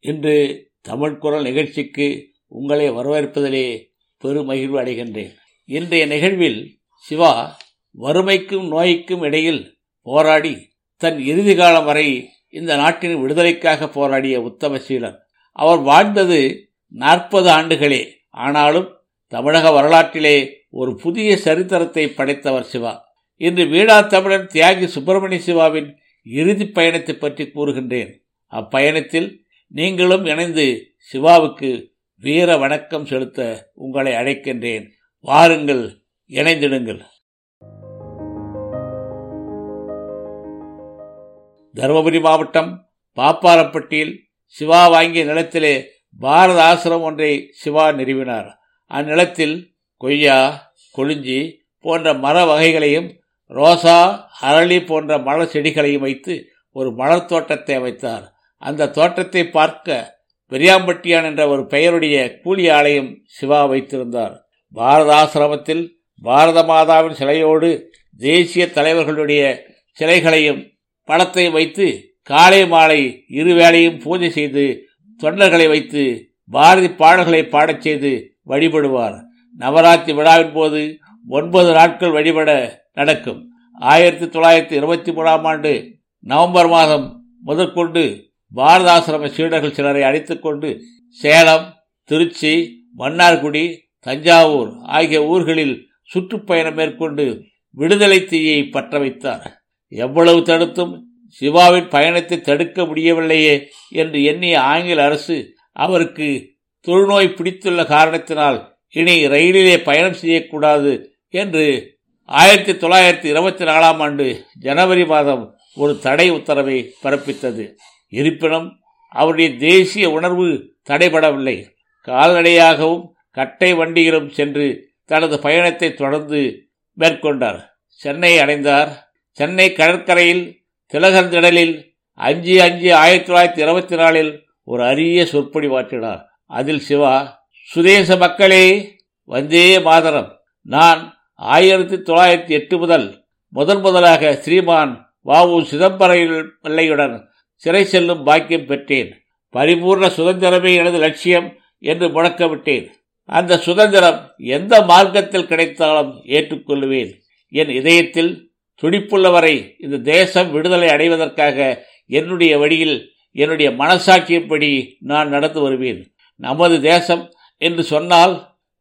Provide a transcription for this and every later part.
இன்று தமிழ் குரல் நிகழ்ச்சிக்கு உங்களை வரவேற்பதிலே பெருமகிழ்வு அடைகின்றேன். இன்றைய நிகழ்வில் சிவா வறுமைக்கும் நோய்க்கும் இடையில் போராடி தன் இறுதி காலம் வரை இந்த நாட்டின் விடுதலைக்காக போராடிய உத்தமசீலன் அவர் வாழ்ந்தது நாற்பது ஆண்டுகளே. ஆனாலும் தமிழக வரலாற்றிலே ஒரு புதிய சரித்திரத்தை படைத்தவர் சிவா. இன்று வீடா தமிழன் தியாகி சுப்பிரமணிய சிவாவின் இறுதி பயணத்தை பற்றி கூறுகின்றேன். அப்பயணத்தில் நீங்களும் இணைந்து சிவாவுக்கு வீர வணக்கம் செலுத்த உங்களை அழைக்கின்றேன். வாருங்கள் இணைந்திடுங்கள். தருமபுரி மாவட்டம் பாப்பாரப்பட்டியில் சிவா வாங்கிய நிலத்திலே பாரத ஆசிரமம் ஒன்றை சிவா நிறுவினார். அந்நிலத்தில் கொய்யா கொளிஞ்சி போன்ற மர வகைகளையும் ரோசா அரளி போன்ற மலர் செடிகளையும் வைத்து ஒரு மலர் தோட்டத்தை அமைத்தார். அந்த தோட்டத்தை பார்க்க பெரியாம்பட்டியான் என்ற ஒரு பெயருடைய கூலி ஆலயம் சிவா வைத்திருந்தார். பாரத ஆசிரமத்தில் பாரத மாதாவின் சிலையோடு தேசிய தலைவர்களுடைய சிலைகளையும் படத்தை வைத்து காலை மாலை இருவேளையும் பூஜை செய்து தொண்டர்களை வைத்து பாரதி பாடல்களை பாடச் செய்து வழிபடுவார். நவராத்திரி விழாவின் போது ஒன்பது நாட்கள் வழிபட நடக்கும். ஆயிரத்தி தொள்ளாயிரத்தி இருபத்தி மூணாம் ஆண்டு நவம்பர் மாதம் முதற்கொண்டு பாரதாசிரம சீடர்கள் சிலரை அழைத்துக்கொண்டு சேலம் திருச்சி மன்னார்குடி தஞ்சாவூர் ஆகிய ஊர்களில் சுற்றுப்பயணம் மேற்கொண்டு விடுதலை தீயை பற்ற வைத்தார் எவ்வளவு தடுத்தும் சிவாவின் பயணத்தை தடுக்க முடியவில்லையே என்று எண்ணிய ஆங்கில அரசு அவருக்கு தொழுநோய் பிடித்துள்ள காரணத்தினால் இனி ரயிலிலே பயணம் செய்யக்கூடாது என்று ஆயிரத்தி தொள்ளாயிரத்தி இருபத்தி நாலாம் ஆண்டு ஜனவரி மாதம் ஒரு தடை உத்தரவை பிறப்பித்தது. இருப்பினும் அவருடைய தேசிய உணர்வு தடைபடவில்லை. கால்நடையாகவும் கட்டை வண்டியிலும் சென்று தனது பயணத்தை தொடர்ந்து மேற்கொண்டார். சென்னை அடைந்தார். சென்னை கடற்கரையில் திலகர்திடலில் அஞ்சு அஞ்சு ஆயிரத்தி தொள்ளாயிரத்தி இருபத்தி நாலில் ஒரு அரிய சொற்பொழிவாற்றினார் அதில் சிவா சுதேச மக்களே வந்தே மாதரம். நான் ஆயிரத்தி தொள்ளாயிரத்தி எட்டு முதல் முதன் முதலாக ஸ்ரீமான் வாவு சிதம்பரையில் பிள்ளையுடன் சிறை செல்லும் பாக்கியம் பெற்றேன். பரிபூர்ண சுதந்திரமே எனது லட்சியம் என்று முழக்கவிட்டேன் அந்த சுதந்திரம் எந்த மார்க்கத்தில் கிடைத்தாலும் ஏற்றுக்கொள்ளுவேன் என் இதயத்தில் துடிப்புள்ளவரை இந்த தேசம் விடுதலை அடைவதற்காக என்னுடைய வழியில் என்னுடைய மனசாட்சியப்படி நான் நடந்து வருவேன். நமது தேசம் என்று சொன்னால்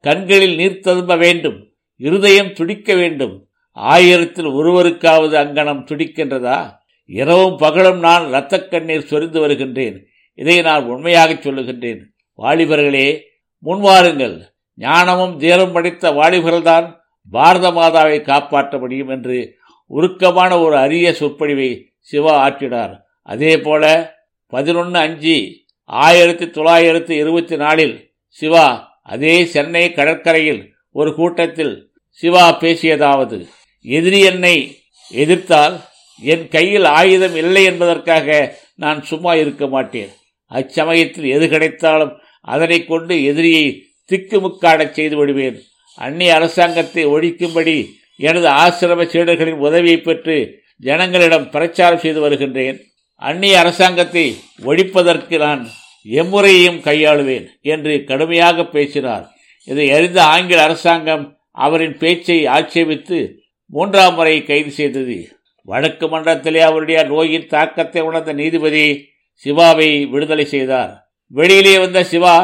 கண்களில் நீர் ததும்ப வேண்டும் இருதயம் துடிக்க வேண்டும். ஆயிரத்தில் ஒருவருக்காவது அங்கனம் துடிக்கின்றதா? இரவும் பகலும் நான் இரத்த கண்ணீர் சொரிந்து வருகின்றேன். இதை நான் உண்மையாக சொல்லுகின்றேன். வாலிபர்களே முன்வாருங்கள். ஞானமும் தீரம் படைத்த வாலிபர்கள்தான் பாரத மாதாவை காப்பாற்ற முடியும் என்று உருக்கமான ஒரு அரிய சொற்பொழிவை சிவா ஆற்றினார். அதே போல பதினொன்று அஞ்சு ஆயிரத்தி தொள்ளாயிரத்தி இருபத்தி நாலில் சிவா அதே சென்னை கடற்கரையில் ஒரு கூட்டத்தில் சிவா பேசியதாவது எதிரி என்னை எதிர்த்தால் என் கையில் ஆயுதம் இல்லை என்பதற்காக நான் சும்மா இருக்க மாட்டேன். அச்சமயத்தில் எது கிடைத்தாலும் அதனை கொண்டு எதிரியை திக்குமுக்காடச் செய்து விடுவேன். அந்நிய அரசாங்கத்தை ஒழிக்கும்படி எனது ஆசிரம சீடர்களின் உதவியை பெற்று ஜனங்களிடம் பிரச்சாரம் செய்து வருகின்றேன். அந்நிய அரசாங்கத்தை ஒழிப்பதற்கு நான் எம்முறையையும் கையாளுவேன் என்று கடுமையாக பேசினார். இதை அறிந்த ஆங்கில அரசாங்கம் அவரின் பேச்சை ஆட்சேபித்து மூன்றாம் முறை கைது செய்தது. வழக்கு மன்றத்திலே அவருடைய நோயின் தாக்கத்தை உணர்ந்த நீதிபதி சிவாவை விடுதலை செய்தார். வெளியிலே வந்த சிவா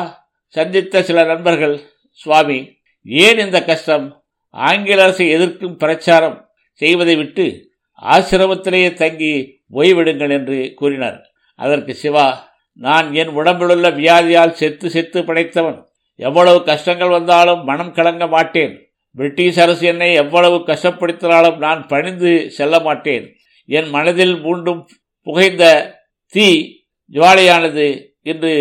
சந்தித்த சில நண்பர்கள் சுவாமி ஏன் இந்த கஷ்டம்? ஆங்கில அரசை எதிர்க்கும் பிரச்சாரம் செய்வதை விட்டு ஆசிரமத்திலேயே தங்கி ஓய்விடுங்கள் என்று கூறினார். அதற்கு சிவா நான் என் உடம்பிலுள்ள வியாதியால் செத்து செத்து படைத்தவன். எவ்வளவு கஷ்டங்கள் வந்தாலும் மனம் கலங்க மாட்டேன். பிரிட்டிஷ் அரசு என்னை எவ்வளவு கஷ்டப்படுத்தினாலும் நான் பணிந்து செல்ல மாட்டேன். என் மனதில் மூண்டும் புகைந்த தீ ஜுவாலையானது இன்று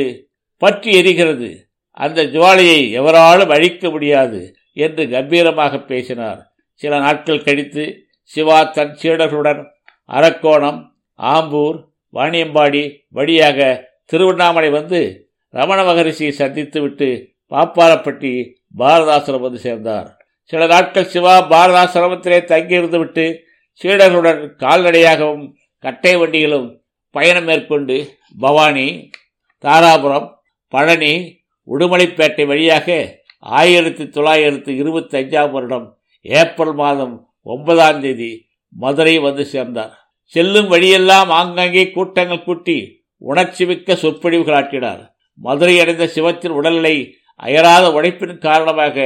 பற்றி எரிகிறது. அந்த ஜுவாலையை எவராலும் அழிக்க முடியாது என்று கம்பீரமாக பேசினார். சில நாட்கள் கழித்து சிவா தன் சீடர்களுடன் அரக்கோணம் ஆம்பூர் வாணியம்பாடி வழியாக திருவண்ணாமலை வந்து ரமண மகரிஷியை சந்தித்துவிட்டு பாப்பாரப்பட்டி பாரதாசிரம் வந்து சேர்ந்தார். சில நாட்கள் சிவா பாரதாசிரமத்திலே தங்கியிருந்து விட்டு சீடர்களுடன் கால்நடையாகவும் கட்டை வண்டியிலும் பயணம் மேற்கொண்டு பவானி தாராபுரம் பழனி உடுமலைப்பேட்டை வழியாக ஆயிரத்தி தொள்ளாயிரத்தி இருபத்தி அஞ்சாம் வருடம் ஏப்ரல் மாதம் ஒன்பதாம் தேதி மதுரை வந்து சேர்ந்தார். செல்லும் வழியெல்லாம் ஆங்காங்கே கூட்டங்கள் கூட்டி உணர்ச்சி மிக்க சொற்பொழிவுகள் ஆற்றினார். மதுரை அடைந்த சிவத்தின் உடல்நிலை அயராத உழைப்பின் காரணமாக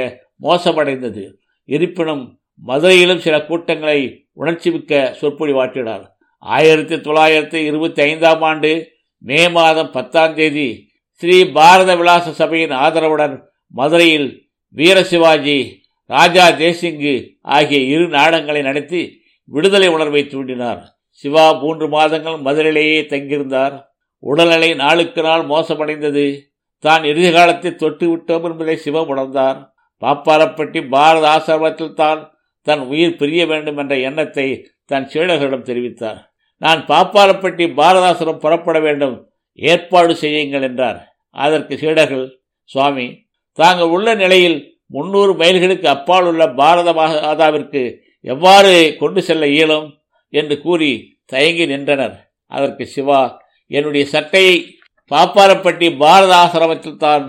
மோசமடைந்தது. இருப்பினும் மதுரையிலும் சில கூட்டங்களை உணர்ச்சி மிக்க சொற்பொழிவாற்றினார் ஆயிரத்தி தொள்ளாயிரத்தி இருபத்தி ஐந்தாம் ஆண்டு மே மாதம் பத்தாம் தேதி ஸ்ரீ பாரத விலாச சபையின் ஆதரவுடன் மதுரையில் வீரசிவாஜி ராஜா தேசிங்கு ஆகிய இரு நாடகங்களை நடத்தி விடுதலை உணர்வை தூண்டினார். சிவா மூன்று மாதங்கள் மதுரையிலேயே தங்கியிருந்தார். உடல்நிலை நாளுக்கு நாள் மோசமடைந்தது. தான் இறுதி காலத்தை தொட்டு விட்டோம் என்பதை சிவா உணர்ந்தார். பாப்பாரப்பட்டி பாரத ஆசிரமத்தில் தான் தன் உயிர் பிரிய வேண்டும் என்ற எண்ணத்தை தன் சீடர்களிடம் தெரிவித்தார். நான் பாப்பாரப்பட்டி பாரதாசுரம் புறப்பட வேண்டும் ஏற்பாடு செய்யுங்கள் என்றார். அதற்கு சீடர்கள் சுவாமி தாங்கள் உள்ள நிலையில் முன்னூறு மைல்களுக்கு அப்பால் உள்ள பாரத மாதாவிற்கு எவ்வாறு கொண்டு செல்ல இயலும்? என்று கூறி தயங்கி நின்றனர். அதற்கு சிவா என்னுடைய சட்டையை பாப்பாரப்பட்டி பாரத ஆசிரமத்தில் தான்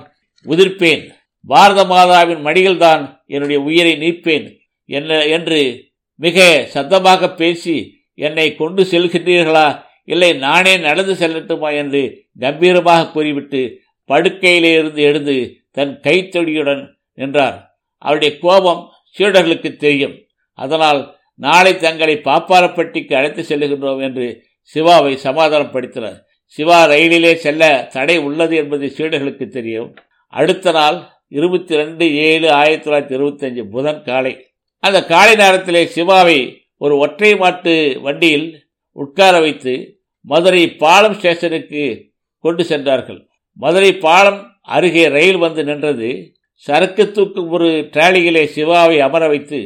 உதிர்ப்பேன். பாரத மாதாவின் மடிகள்தான் தான் என்னுடைய உயிரை நீப்பேன் என்ன என்று மிக சத்தமாக பேசி என்னை கொண்டு செல்கின்றீர்களா? இல்லை நானே நடந்து செல்லட்டுமா? என்று கம்பீரமாக கூறிவிட்டு படுக்கையிலே இருந்து எழுந்து தன் கைத்தொடியுடன் நின்றார். அவருடைய கோபம் சீடர்களுக்கு தெரியும். அதனால் நாளை தங்களை பாப்பாரப்பட்டிக்கு அழைத்து செல்லுகின்றோம் என்று சிவாவை சமாதானப்படுத்தினார். சிவா ரயிலிலே செல்ல தடை உள்ளது என்பது சீடர்களுக்கு தெரியும். அடுத்த நாள் இருபத்தி ரெண்டு ஏழு ஆயிரத்தி தொள்ளாயிரத்தி இருபத்தஞ்சு புதன் காலை. அந்த காலை நேரத்திலே சிவாவை ஒரு ஒற்றை மாட்டு வண்டியில் உட்கார வைத்து மதுரை பாலம் ஸ்டேஷனுக்கு கொண்டு சென்றார்கள். மதுரை பாலம் அருகே ரயில் வந்து நின்றது. சரக்கு தூக்கும் ஒரு டிராலியிலே சிவாவை அமர வைத்து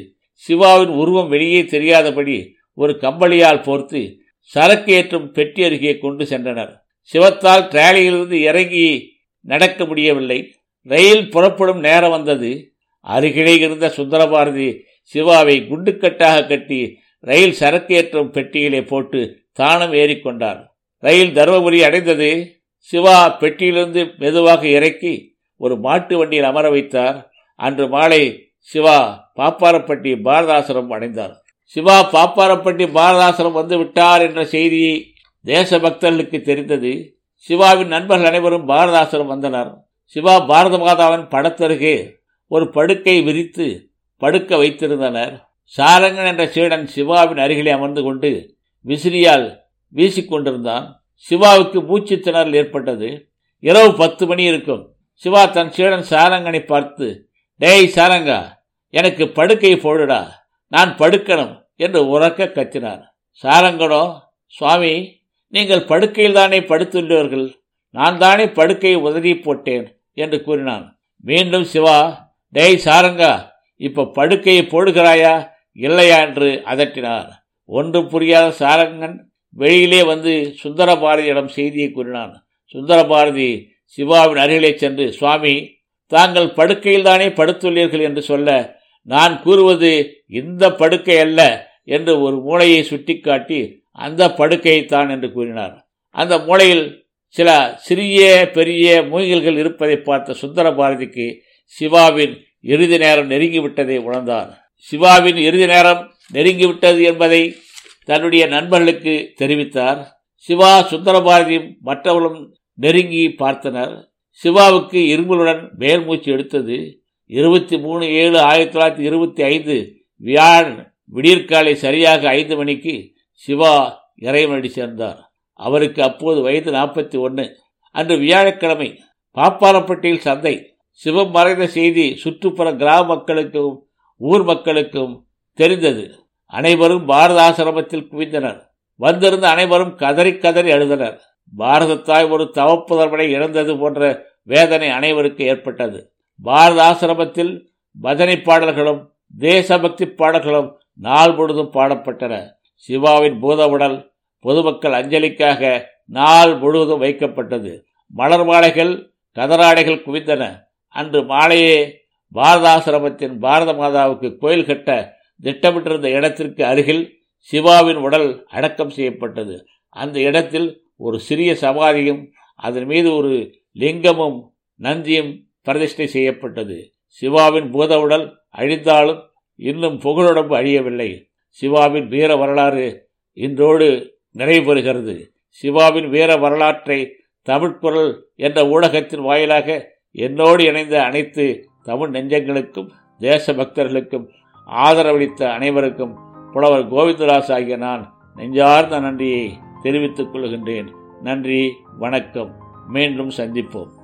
சிவாவின் உருவம் வெளியே தெரியாதபடி ஒரு கம்பளியால் போர்த்து சரக்கு ஏற்றும் பெட்டி அருகே கொண்டு சென்றனர். சிவத்தால் டிராலியிலிருந்து இறங்கி நடக்க முடியவில்லை. ரயில் புறப்படும் நேரம் வந்தது. அருகிலே இருந்த சுந்தரபாரதி சிவாவை குண்டுக்கட்டாக கட்டி ரயில் சரக்கு ஏற்றும் பெட்டியிலே போட்டு தானும் ஏறிக்கொண்டார் ரயில் தருமபுரி அடைந்தது. சிவா பெட்டியிலிருந்து மெதுவாக இறக்கி ஒரு மாட்டு வண்டியில் அமர வைத்தார். அன்று மாலை சிவா பாப்பாரப்பட்டி பாரதாசிரம் அடைந்தார். சிவா பாப்பாரப்பட்டி பாரதாசிரம் வந்து விட்டார் என்ற செய்தி தேசபக்தர்களுக்கு தெரிந்தது. சிவாவின் நண்பர்கள் அனைவரும் பாரதாசிரம் வந்தனர். சிவா பாரத மாதாவின் படத்தருகே ஒரு படுக்கை விரித்து படுக்க வைத்திருந்தனர். சாரங்கன் என்ற சீடன் சிவாவின் அருகிலே அமர்ந்து கொண்டு விசிறியால் வீசிக்கொண்டிருந்தான். சிவாவுக்கு மூச்சு திணறல் ஏற்பட்டது. இரவு பத்து மணி இருக்கும். சிவா தன் சீடன் சாரங்கனை பார்த்து டேய் சாரங்கா எனக்கு படுக்கை போடுடா நான் படுக்கணும் என்று உறக்க கத்தினார். சாரங்கனோ சுவாமி நீங்கள் படுக்கையில் தானே படுத்துள்ளீர்கள் நான் தானே படுக்கையை உதறி போட்டேன். என்று கூறினான். மீண்டும் சிவா டேய் சாரங்கா இப்போ படுக்கையை போடுகிறாயா இல்லையா? என்று அதட்டினார். ஒன்றும் புரியாத சாரங்கன் வெளியிலே வந்து சுந்தரபாரதியிடம் செய்தியை கூறினான். சுந்தரபாரதி சிவாவின் அருகிலே சென்று சுவாமி தாங்கள் படுக்கையில் தானே படுத்துள்ளீர்கள் என்று சொல்ல நான் கூறுவது இந்த படுக்கை அல்ல என்று ஒரு மூளையை சுட்டிக்காட்டி அந்த படுக்கையைத்தான் என்று கூறினார். அந்த மூளையில் சில சிறிய பெரிய மூங்கில்கள் இருப்பதை பார்த்த சுந்தர பாரதிக்கு சிவாவின் இறுதி நேரம் நெருங்கிவிட்டதை உணர்ந்தார். சிவாவின் இறுதி நேரம் நெருங்கிவிட்டது என்பதை தன்னுடைய நண்பர்களுக்கு தெரிவித்தார். சிவா சுந்தரபாரதியும் மற்றவர்களும் நெருங்கி பார்த்தனர். சிவாவுக்கு இரும்பலுடன் மேல்மூச்சு எடுத்தது. இருபத்தி மூணு ஏழு ஆயிரத்தி தொள்ளாயிரத்தி இருபத்தி ஐந்து வியாழன் விடியற்காலை சரியாக ஐந்து மணிக்கு சிவா இறைவனடி சேர்ந்தார். அவருக்கு அப்போது வயது நாற்பத்தி ஒன்று அன்று வியாழக்கிழமை பாப்பாரப்பட்டியில் சந்தை சிவம் மறைந்த செய்தி சுற்றுப்புற கிராம மக்களுக்கும் ஊர் மக்களுக்கும் தெரிந்தது. அனைவரும் பாரத ஆசிரமத்தில் குவிந்தனர். வந்திருந்த அனைவரும் கதறி கதறி அழுதனர். பாரதத்தாய் ஒரு தவப்புதர்வனை இழந்தது போன்ற வேதனை அனைவருக்கு ஏற்பட்டது. பாரத ஆசிரமத்தில் பஜனை பாடல்களும் தேசபக்தி பாடல்களும் நாள் முழுதும் பாடப்பட்டன. சிவாவின் பூத உடல் பொதுமக்கள் அஞ்சலிக்காக நாள் முழுவதும் வைக்கப்பட்டது. மலர் மாலைகள் கதராடைகள் குவிந்தன. அன்று மாலையே பாரதாசிரமத்தின் பாரத மாதாவுக்கு கோயில் கட்ட திட்டமிட்டிருந்த இடத்திற்கு அருகில் சிவாவின் உடல் அடக்கம் செய்யப்பட்டது. அந்த இடத்தில் ஒரு சிறிய சமாதியும் அதன் மீது ஒரு லிங்கமும் நந்தியும் பிரதிஷ்டை செய்யப்பட்டது. சிவாவின் பூத உடல் அழிந்தாலும் இன்னும் புகழுடம்பு அழியவில்லை. சிவாவின் வீர வரலாறு இன்றோடு நிறைவு பெறுகிறது சிவாவின் வீர வரலாற்றை தமிழ்குரல் என்ற ஊடகத்தின் வாயிலாக என்னோடு இணைந்த அனைத்து தமிழ் நெஞ்சங்களுக்கும் தேசபக்தர்களுக்கும் ஆதரவளித்த அனைவருக்கும் புலவர் கோவிந்தராஸ் ஆகிய நான் நெஞ்சார்ந்த நன்றியை தெரிவித்துக் கொள்கின்றேன். நன்றி வணக்கம். மீண்டும் சந்திப்போம்.